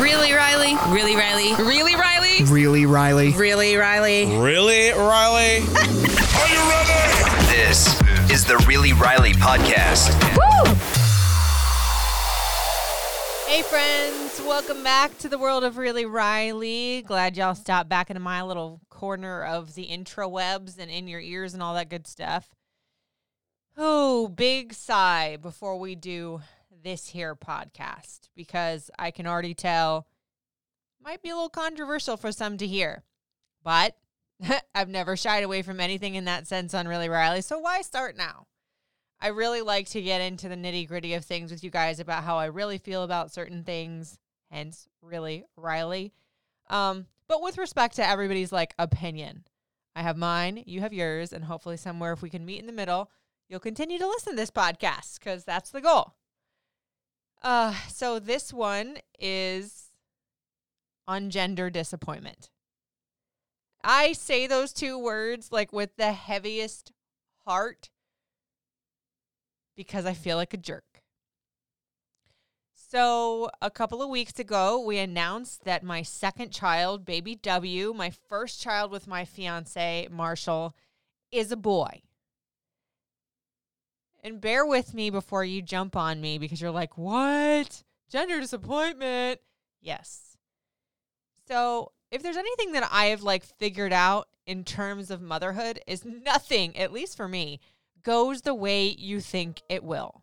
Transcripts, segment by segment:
Really, Riley? Really, Riley? Really, Riley? Really, Riley? Really, Riley? Really, Riley? Are you ready? This is the Really Riley podcast. Hey, friends, welcome back to the world of Really Riley. Glad y'all stopped back into my little corner of the intrawebs and in your ears and all that good stuff. Oh, big sigh before we do this here podcast because I can already tell might be a little controversial for some to hear. But I've never shied away from anything in that sense on Really Riley, so why start now? I really like to get into the nitty gritty of things with you guys about how I really feel about certain things, hence, really Riley. Um, but with respect to everybody's like opinion, I have mine, you have yours, and hopefully somewhere if we can meet in the middle, you'll continue to listen to this podcast because that's the goal. Uh, so this one is on gender disappointment. I say those two words like with the heaviest heart because I feel like a jerk. So, a couple of weeks ago, we announced that my second child, baby W, my first child with my fiance, Marshall, is a boy. And bear with me before you jump on me because you're like, what? Gender disappointment. Yes. So, if there's anything that I have like figured out in terms of motherhood, is nothing, at least for me, goes the way you think it will.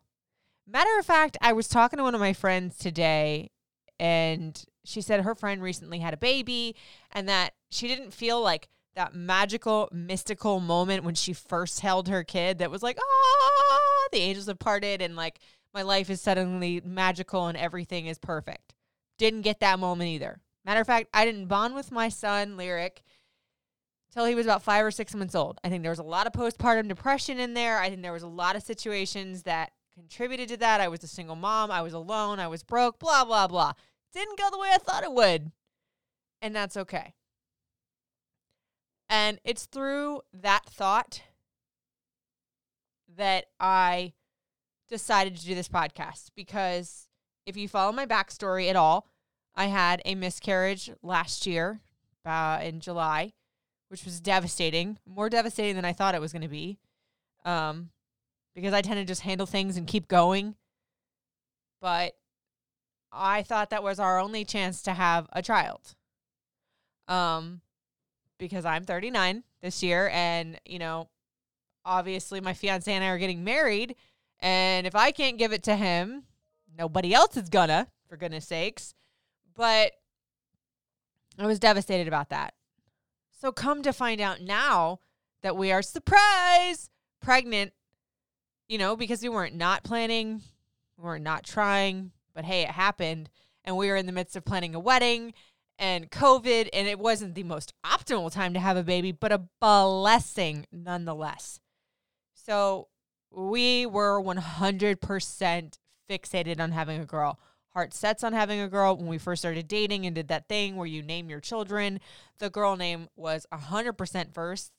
Matter of fact, I was talking to one of my friends today, and she said her friend recently had a baby, and that she didn't feel like that magical, mystical moment when she first held her kid that was like, ah, the angels have parted, and like my life is suddenly magical and everything is perfect. Didn't get that moment either. Matter of fact, I didn't bond with my son, Lyric, till he was about five or six months old. I think there was a lot of postpartum depression in there. I think there was a lot of situations that contributed to that. I was a single mom. I was alone. I was broke, blah, blah, blah. Didn't go the way I thought it would. And that's okay. And it's through that thought that I decided to do this podcast because if you follow my backstory at all, I had a miscarriage last year uh, in July, which was devastating, more devastating than I thought it was going to be. Um, because I tend to just handle things and keep going. But I thought that was our only chance to have a child. Um, because I'm 39 this year, and you know, obviously my fiance and I are getting married, and if I can't give it to him, nobody else is gonna, for goodness sakes. But I was devastated about that. So come to find out now that we are surprise pregnant, you know, because we weren't not planning, we weren't not trying, but hey, it happened. And we were in the midst of planning a wedding and COVID, and it wasn't the most optimal time to have a baby, but a blessing nonetheless. So we were 100% fixated on having a girl. Heart sets on having a girl when we first started dating and did that thing where you name your children. The girl name was 100% first.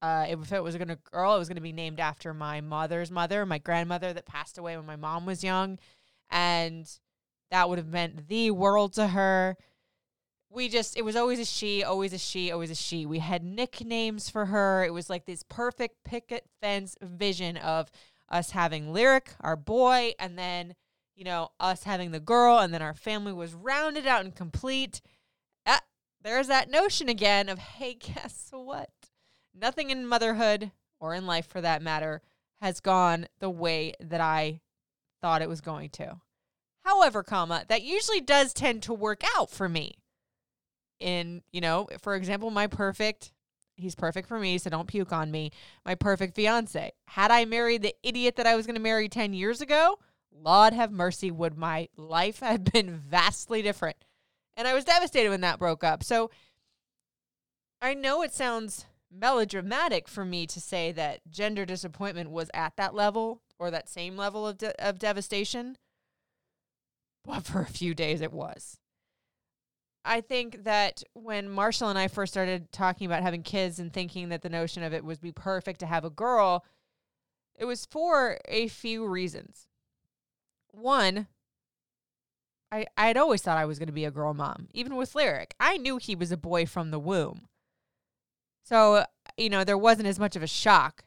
Uh, if it was going to girl, it was going to be named after my mother's mother, my grandmother that passed away when my mom was young, and that would have meant the world to her we just it was always a she always a she always a she. We had nicknames for her. It was like this perfect picket fence vision of us having lyric our boy and then you know us having the girl and then our family was rounded out and complete. Ah, there's that notion again of hey guess what? Nothing in motherhood or in life for that matter has gone the way that i thought it was going to. However comma that usually does tend to work out for me in, you know, for example, my perfect He's perfect for me, so don't puke on me. My perfect fiance. Had I married the idiot that I was going to marry 10 years ago, Lord have mercy, would my life have been vastly different. And I was devastated when that broke up. So I know it sounds melodramatic for me to say that gender disappointment was at that level or that same level of, de- of devastation. But for a few days, it was. I think that when Marshall and I first started talking about having kids and thinking that the notion of it would be perfect to have a girl, it was for a few reasons. One, I I'd always thought I was going to be a girl mom, even with Lyric. I knew he was a boy from the womb. So, you know, there wasn't as much of a shock.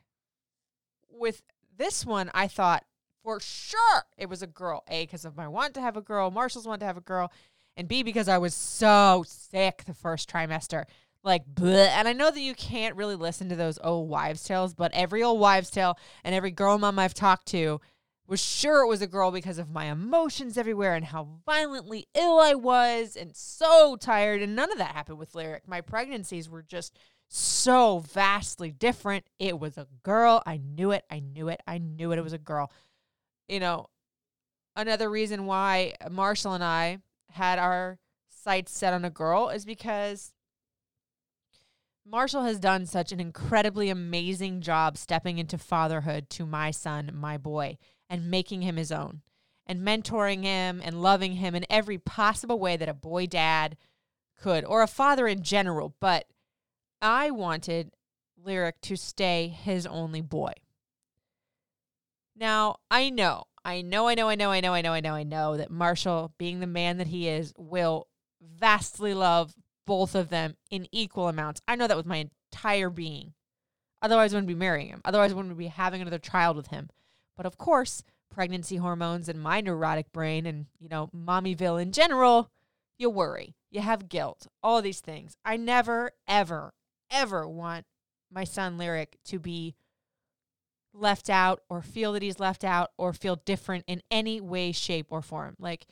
With this one, I thought for sure it was a girl. A, because of my want to have a girl, Marshall's want to have a girl, and B, because I was so sick the first trimester. Like, bleh. and I know that you can't really listen to those old wives' tales, but every old wives' tale and every girl mom I've talked to was sure it was a girl because of my emotions everywhere and how violently ill I was and so tired. And none of that happened with Lyric. My pregnancies were just so vastly different. It was a girl. I knew it. I knew it. I knew it. It was a girl. You know, another reason why Marshall and I had our sights set on a girl is because Marshall has done such an incredibly amazing job stepping into fatherhood to my son, my boy, and making him his own, and mentoring him and loving him in every possible way that a boy dad could, or a father in general. But I wanted Lyric to stay his only boy. Now, I know, I know, I know, I know, I know, I know, I know, I know that Marshall, being the man that he is, will vastly love both of them in equal amounts. I know that with my entire being. Otherwise, I wouldn't be marrying him. Otherwise, I wouldn't be having another child with him. But of course, pregnancy hormones and my neurotic brain and, you know, mommyville in general, you worry. You have guilt, all these things. I never, ever, ever want my son Lyric to be left out or feel that he's left out or feel different in any way, shape, or form. Like,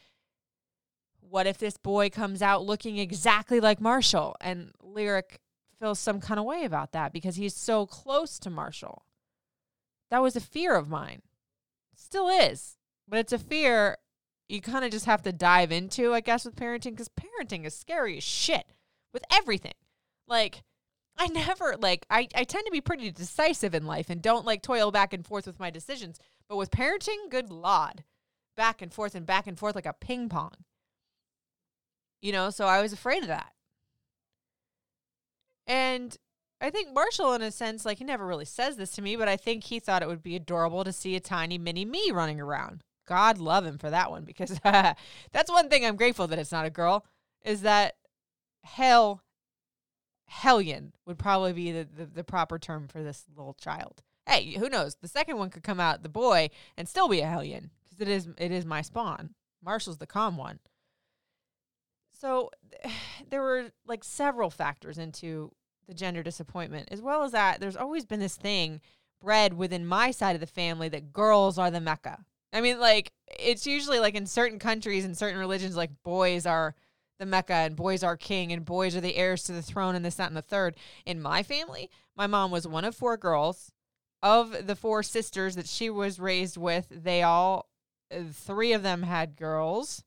what if this boy comes out looking exactly like Marshall and Lyric feels some kind of way about that because he's so close to Marshall? That was a fear of mine. Still is, but it's a fear you kind of just have to dive into, I guess, with parenting because parenting is scary as shit with everything. Like, I never like I, I tend to be pretty decisive in life and don't like toil back and forth with my decisions. But with parenting, good lord. Back and forth and back and forth like a ping pong. You know, so I was afraid of that. And I think Marshall, in a sense, like he never really says this to me, but I think he thought it would be adorable to see a tiny mini me running around. God love him for that one because that's one thing I'm grateful that it's not a girl is that hell hellion would probably be the, the, the, proper term for this little child. Hey, who knows? The second one could come out the boy and still be a hellion because it is it is my spawn. Marshall's the calm one. So there were like several factors into the gender disappointment, as well as that. There's always been this thing bred within my side of the family that girls are the mecca. I mean, like it's usually like in certain countries and certain religions, like boys are the Mecca and boys are king and boys are the heirs to the throne and this, that, and the third. In my family, my mom was one of four girls. Of the four sisters that she was raised with, they all, uh, three of them had girls.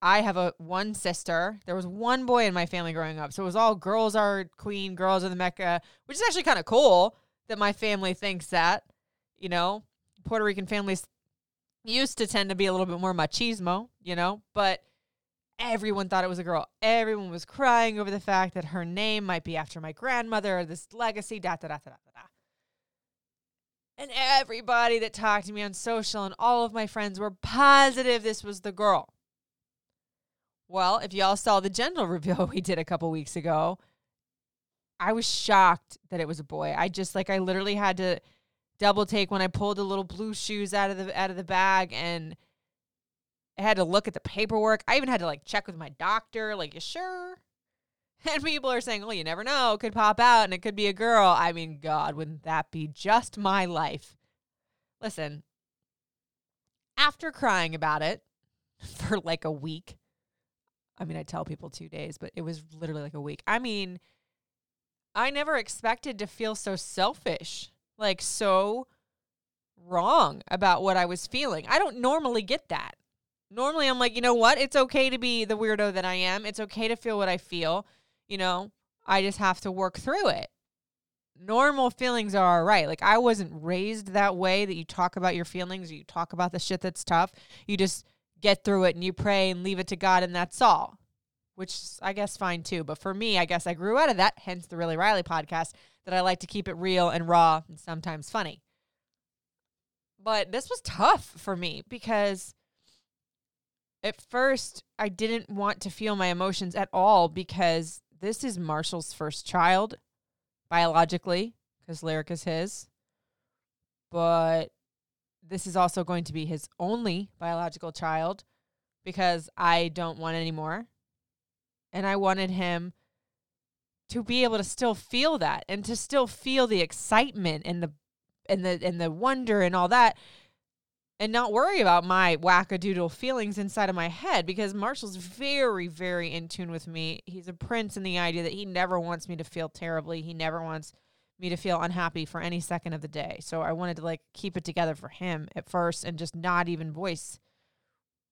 I have a one sister. There was one boy in my family growing up. So it was all girls are queen, girls are the Mecca, which is actually kind of cool that my family thinks that. You know, Puerto Rican families used to tend to be a little bit more machismo, you know, but everyone thought it was a girl. Everyone was crying over the fact that her name might be after my grandmother, this legacy, da da da da da da. And everybody that talked to me on social and all of my friends were positive this was the girl. Well, if y'all saw the gender reveal we did a couple weeks ago, I was shocked that it was a boy. I just like I literally had to double take when I pulled the little blue shoes out of the out of the bag and I had to look at the paperwork. I even had to like check with my doctor, like, you sure? And people are saying, well, you never know, it could pop out and it could be a girl. I mean, God, wouldn't that be just my life? Listen, after crying about it for like a week, I mean, I tell people two days, but it was literally like a week. I mean, I never expected to feel so selfish, like so wrong about what I was feeling. I don't normally get that. Normally, I'm like, you know what? It's okay to be the weirdo that I am. It's okay to feel what I feel. You know, I just have to work through it. Normal feelings are all right. Like, I wasn't raised that way that you talk about your feelings, you talk about the shit that's tough. You just get through it and you pray and leave it to God, and that's all, which is, I guess fine too. But for me, I guess I grew out of that, hence the Really Riley podcast, that I like to keep it real and raw and sometimes funny. But this was tough for me because at first I didn't want to feel my emotions at all because this is Marshall's first child biologically because Lyric is his. But this is also going to be his only biological child because I don't want any more. And I wanted him to be able to still feel that and to still feel the excitement and the and the and the wonder and all that and not worry about my wackadoodle feelings inside of my head because Marshall's very, very in tune with me. He's a prince in the idea that he never wants me to feel terribly. He never wants me to feel unhappy for any second of the day. So I wanted to like keep it together for him at first and just not even voice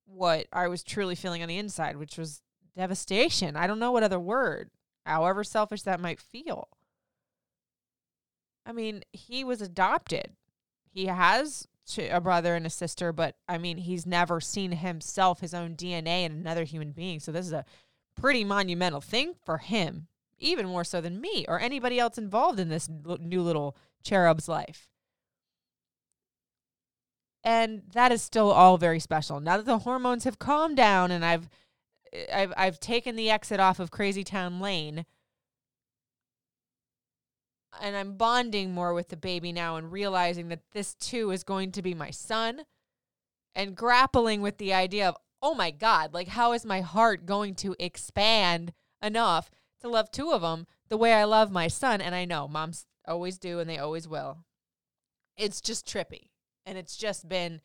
what I was truly feeling on the inside, which was devastation. I don't know what other word, however selfish that might feel. I mean, he was adopted. He has a brother and a sister, but I mean, he's never seen himself, his own DNA in another human being. So this is a pretty monumental thing for him, even more so than me or anybody else involved in this new little cherub's life. And that is still all very special. Now that the hormones have calmed down and I've eh, I've I've taken the exit off of Crazy Town Lane, and I'm bonding more with the baby now and realizing that this too is going to be my son and grappling with the idea of, oh my God, like how is my heart going to expand enough to love two of them the way I love my son? And I know moms always do and they always will. It's just trippy. And it's just been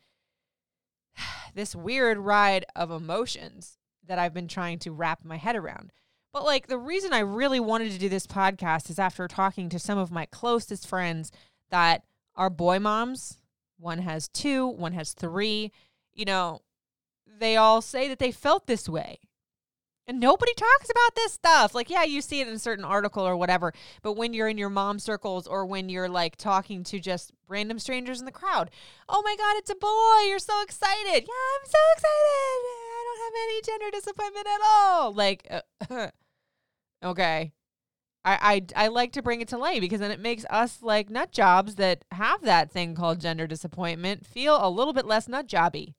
this weird ride of emotions that I've been trying to wrap my head around. But like the reason I really wanted to do this podcast is after talking to some of my closest friends that are boy moms. One has two, one has three. You know, they all say that they felt this way. And nobody talks about this stuff. Like, yeah, you see it in a certain article or whatever. But when you're in your mom circles or when you're like talking to just random strangers in the crowd, oh my God, it's a boy. You're so excited. Yeah, I'm so excited. I don't have any gender disappointment at all. Like, uh, Okay. I, I I like to bring it to light because then it makes us like nut jobs that have that thing called gender disappointment feel a little bit less nut jobby.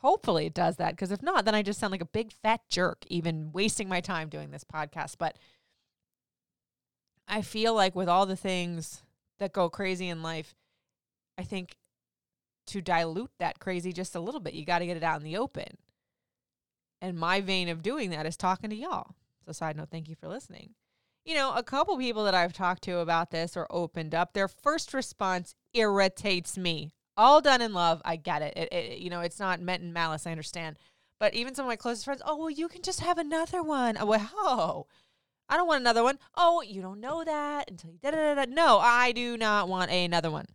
Hopefully it does that because if not, then I just sound like a big fat jerk, even wasting my time doing this podcast. But I feel like with all the things that go crazy in life, I think to dilute that crazy just a little bit, you got to get it out in the open. And my vein of doing that is talking to y'all. So, side note, thank you for listening. You know, a couple people that I've talked to about this or opened up, their first response irritates me. All done in love. I get it. It, it. You know, it's not meant in malice. I understand. But even some of my closest friends, oh, well, you can just have another one. Oh, I don't want another one. Oh, you don't know that until you da da da. No, I do not want another one.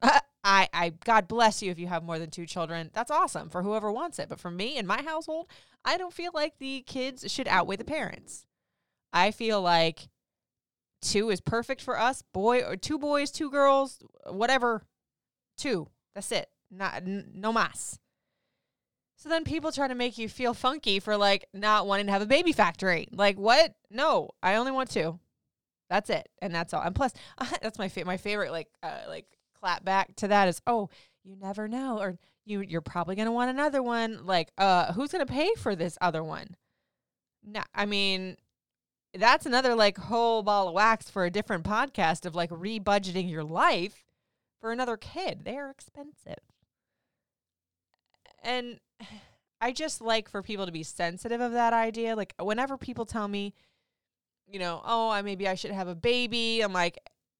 I, I, God bless you if you have more than two children. That's awesome for whoever wants it. But for me in my household, I don't feel like the kids should outweigh the parents. I feel like two is perfect for us. Boy or two boys, two girls, whatever. Two. That's it. Not no mas. So then people try to make you feel funky for like not wanting to have a baby factory. Like what? No, I only want two. That's it, and that's all. And plus, that's my fa- my favorite like uh, like clap back to that is oh you never know or you you're probably to want another one. Like, uh, who's to pay for this other one? No, I mean, that's another like whole ball of wax for a different podcast of like rebudgeting your life for another kid. They are expensive. And I just like for people to be sensitive of that idea. Like whenever people tell me, you know, oh, I maybe I should have a baby, I'm like,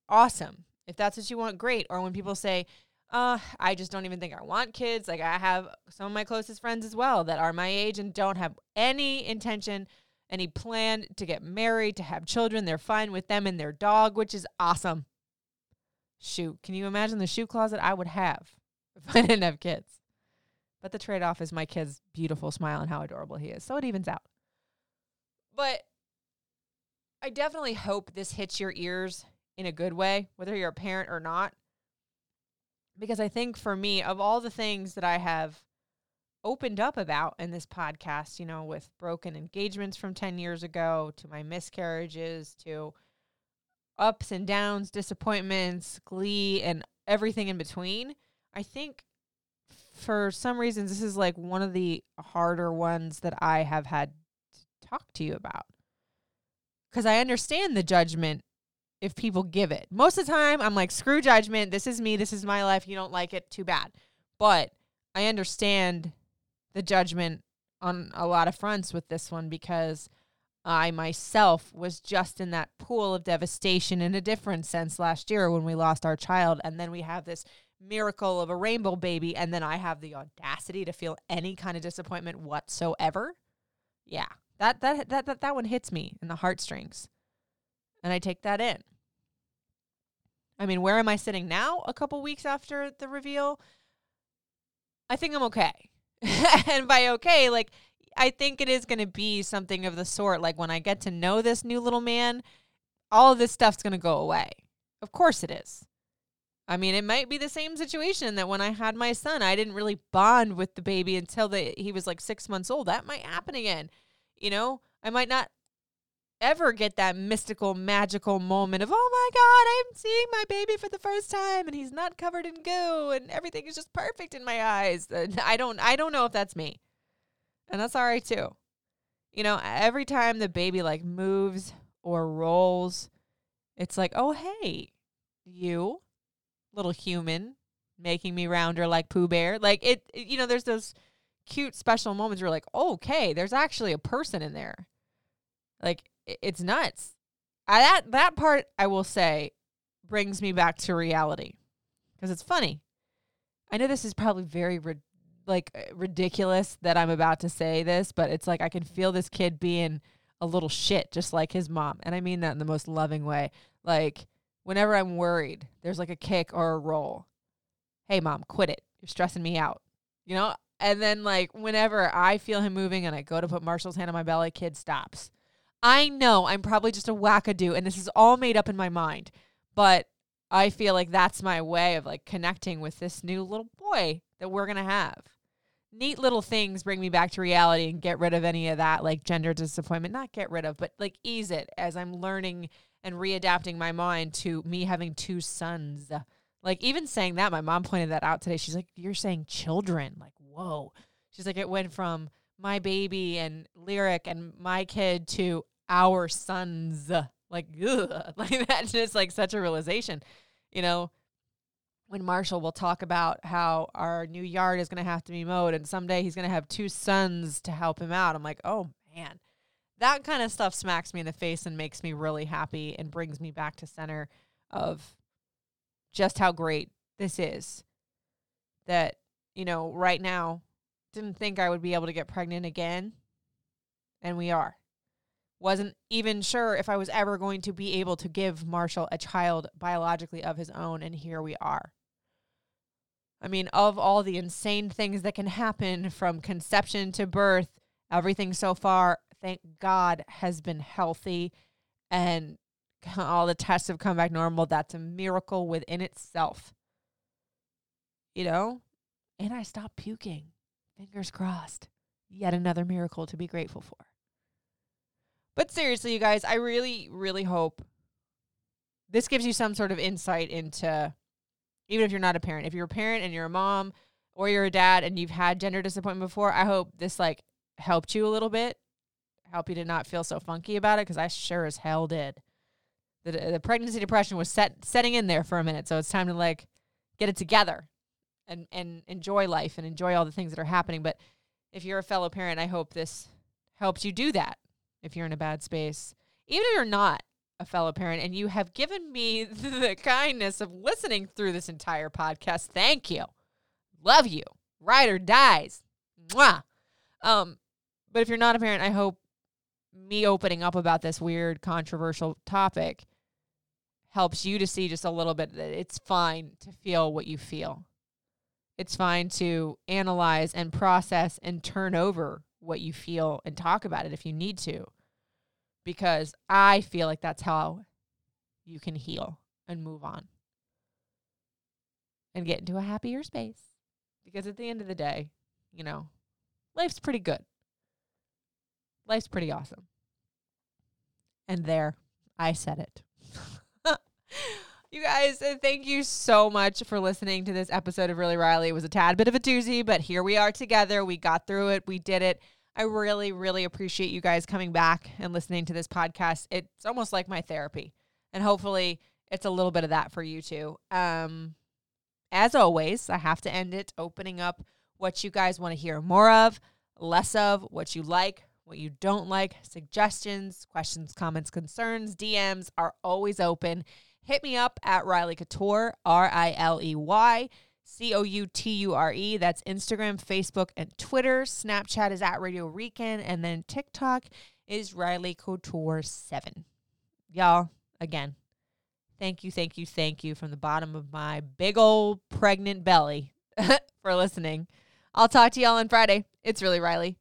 awesome. If that's what you want, great. Or when people say, uh, I just don't even think I want kids. Like I have some of my closest friends as well that are my age and don't have any intention any plan to get married, to have children. They're fine with them and their dog, which is awesome. Shoot, can you imagine the shoe closet I would have if I didn't have kids? But the trade off is my kid's beautiful smile and how adorable he is. So it evens out. But I definitely hope this hits your ears in a good way, whether you're a parent or not. Because I think for me, of all the things that I have opened up about in this podcast, you know, with broken engagements from 10 years ago to my miscarriages to ups and downs, disappointments, glee, and everything in between, I think for some reasons this is like one of the harder ones that I have had to talk to you about. Cuz I understand the judgment if people give it. Most of the time I'm like screw judgment, this is me, this is my life, you don't like it, too bad. But I understand the judgment on a lot of fronts with this one because I myself was just in that pool of devastation in a different sense last year when we lost our child and then we have this miracle of a rainbow baby and then I have the audacity to feel any kind of disappointment whatsoever. Yeah. That that that that, that one hits me in the heartstrings. And I take that in. I mean, where am I sitting now a couple weeks after the reveal? I think I'm okay. and by okay, like I think it is going to be something of the sort like when I get to know this new little man, all of this stuff's going to go away. Of course it is. I mean, it might be the same situation that when I had my son, I didn't really bond with the baby until the, he was like six months old. That might happen again. You know, I might not ever get that mystical, magical moment of, oh my God, I'm seeing my baby for the first time and he's not covered in goo and everything is just perfect in my eyes. I don't, I don't know if that's me. And that's all right too. You know, every time the baby like moves or rolls, it's like, oh, hey, you little human making me rounder like Pooh Bear. Like it, it, you know, there's those cute special moments where like, okay, there's actually a person in there. Like it's nuts. I, that that part I will say brings me back to reality because it's funny. I know this is probably very ri- like uh, ridiculous that I'm about to say this, but it's like I can feel this kid being a little shit just like his mom, and I mean that in the most loving way. Like whenever I'm worried, there's like a kick or a roll. Hey, mom, quit it. You're stressing me out. You know? And then, like, whenever I feel him moving and I go to put Marshall's hand on my belly, kid stops. I know I'm probably just a wackadoo and this is all made up in my mind, but I feel like that's my way of like connecting with this new little boy that we're going to have. Neat little things bring me back to reality and get rid of any of that like gender disappointment. Not get rid of, but like ease it as I'm learning and readapting my mind to me having two sons. Like even saying that, my mom pointed that out today. She's like, "You're saying children." Like, whoa. She's like, it went from my baby and lyric and my kid to our sons. Like, ugh. like that's just like such a realization, you know. When Marshall will talk about how our new yard is going to have to be mowed, and someday he's going to have two sons to help him out. I'm like, oh man, that kind of stuff smacks me in the face and makes me really happy and brings me back to center of just how great this is. That, you know, right now, didn't think I would be able to get pregnant again. And we are. Wasn't even sure if I was ever going to be able to give Marshall a child biologically of his own. And here we are. I mean, of all the insane things that can happen from conception to birth, everything so far thank God, has been healthy and all the tests have come back normal. That's a miracle within itself. You know? And I stopped puking. Fingers crossed. Yet another miracle to be grateful for. But seriously, you guys, I really, really hope this gives you some sort of insight into, even if you're not a parent, if you're a parent and you're a mom or you're a dad and you've had gender disappointment before, I hope this like helped you a little bit help you to not feel so funky about it because I sure as hell did. The, the pregnancy depression was set setting in there for a minute, so it's time to like get it together and and enjoy life and enjoy all the things that are happening. But if you're a fellow parent, I hope this helps you do that. If you're in a bad space, even if you're not a fellow parent and you have given me the kindness of listening through this entire podcast, thank you. Love you. Ride or dies. Mwah. Um, but if you're not a parent, I hope me opening up about this weird controversial topic helps you to see just a little bit that it's fine to feel what you feel. It's fine to analyze and process and turn over what you feel and talk about it if you need to. Because I feel like that's how you can heal and move on and get into a happier space. Because at the end of the day, you know, life's pretty good. Life's pretty awesome. And there, I said it. you guys, uh, thank you so much for listening to this episode of Really Riley. It was a tad bit of a doozy, but here we are together. We got through it. We did it. I really, really appreciate you guys coming back and listening to this podcast. It's almost like my therapy. And hopefully it's a little bit of that for you too. Um, as always, I have to end it opening up what you guys want to hear more of, less of, what you like, what you don't like, suggestions, questions, comments, concerns, DMs are always open. Hit me up at Riley Couture, R I L E Y C O U T U R E. That's Instagram, Facebook, and Twitter. Snapchat is at Radio Recon, and then TikTok is Riley Couture 7. Y'all, again, thank you, thank you, thank you from the bottom of my big old pregnant belly for listening. I'll talk to y'all on Friday. It's really Riley.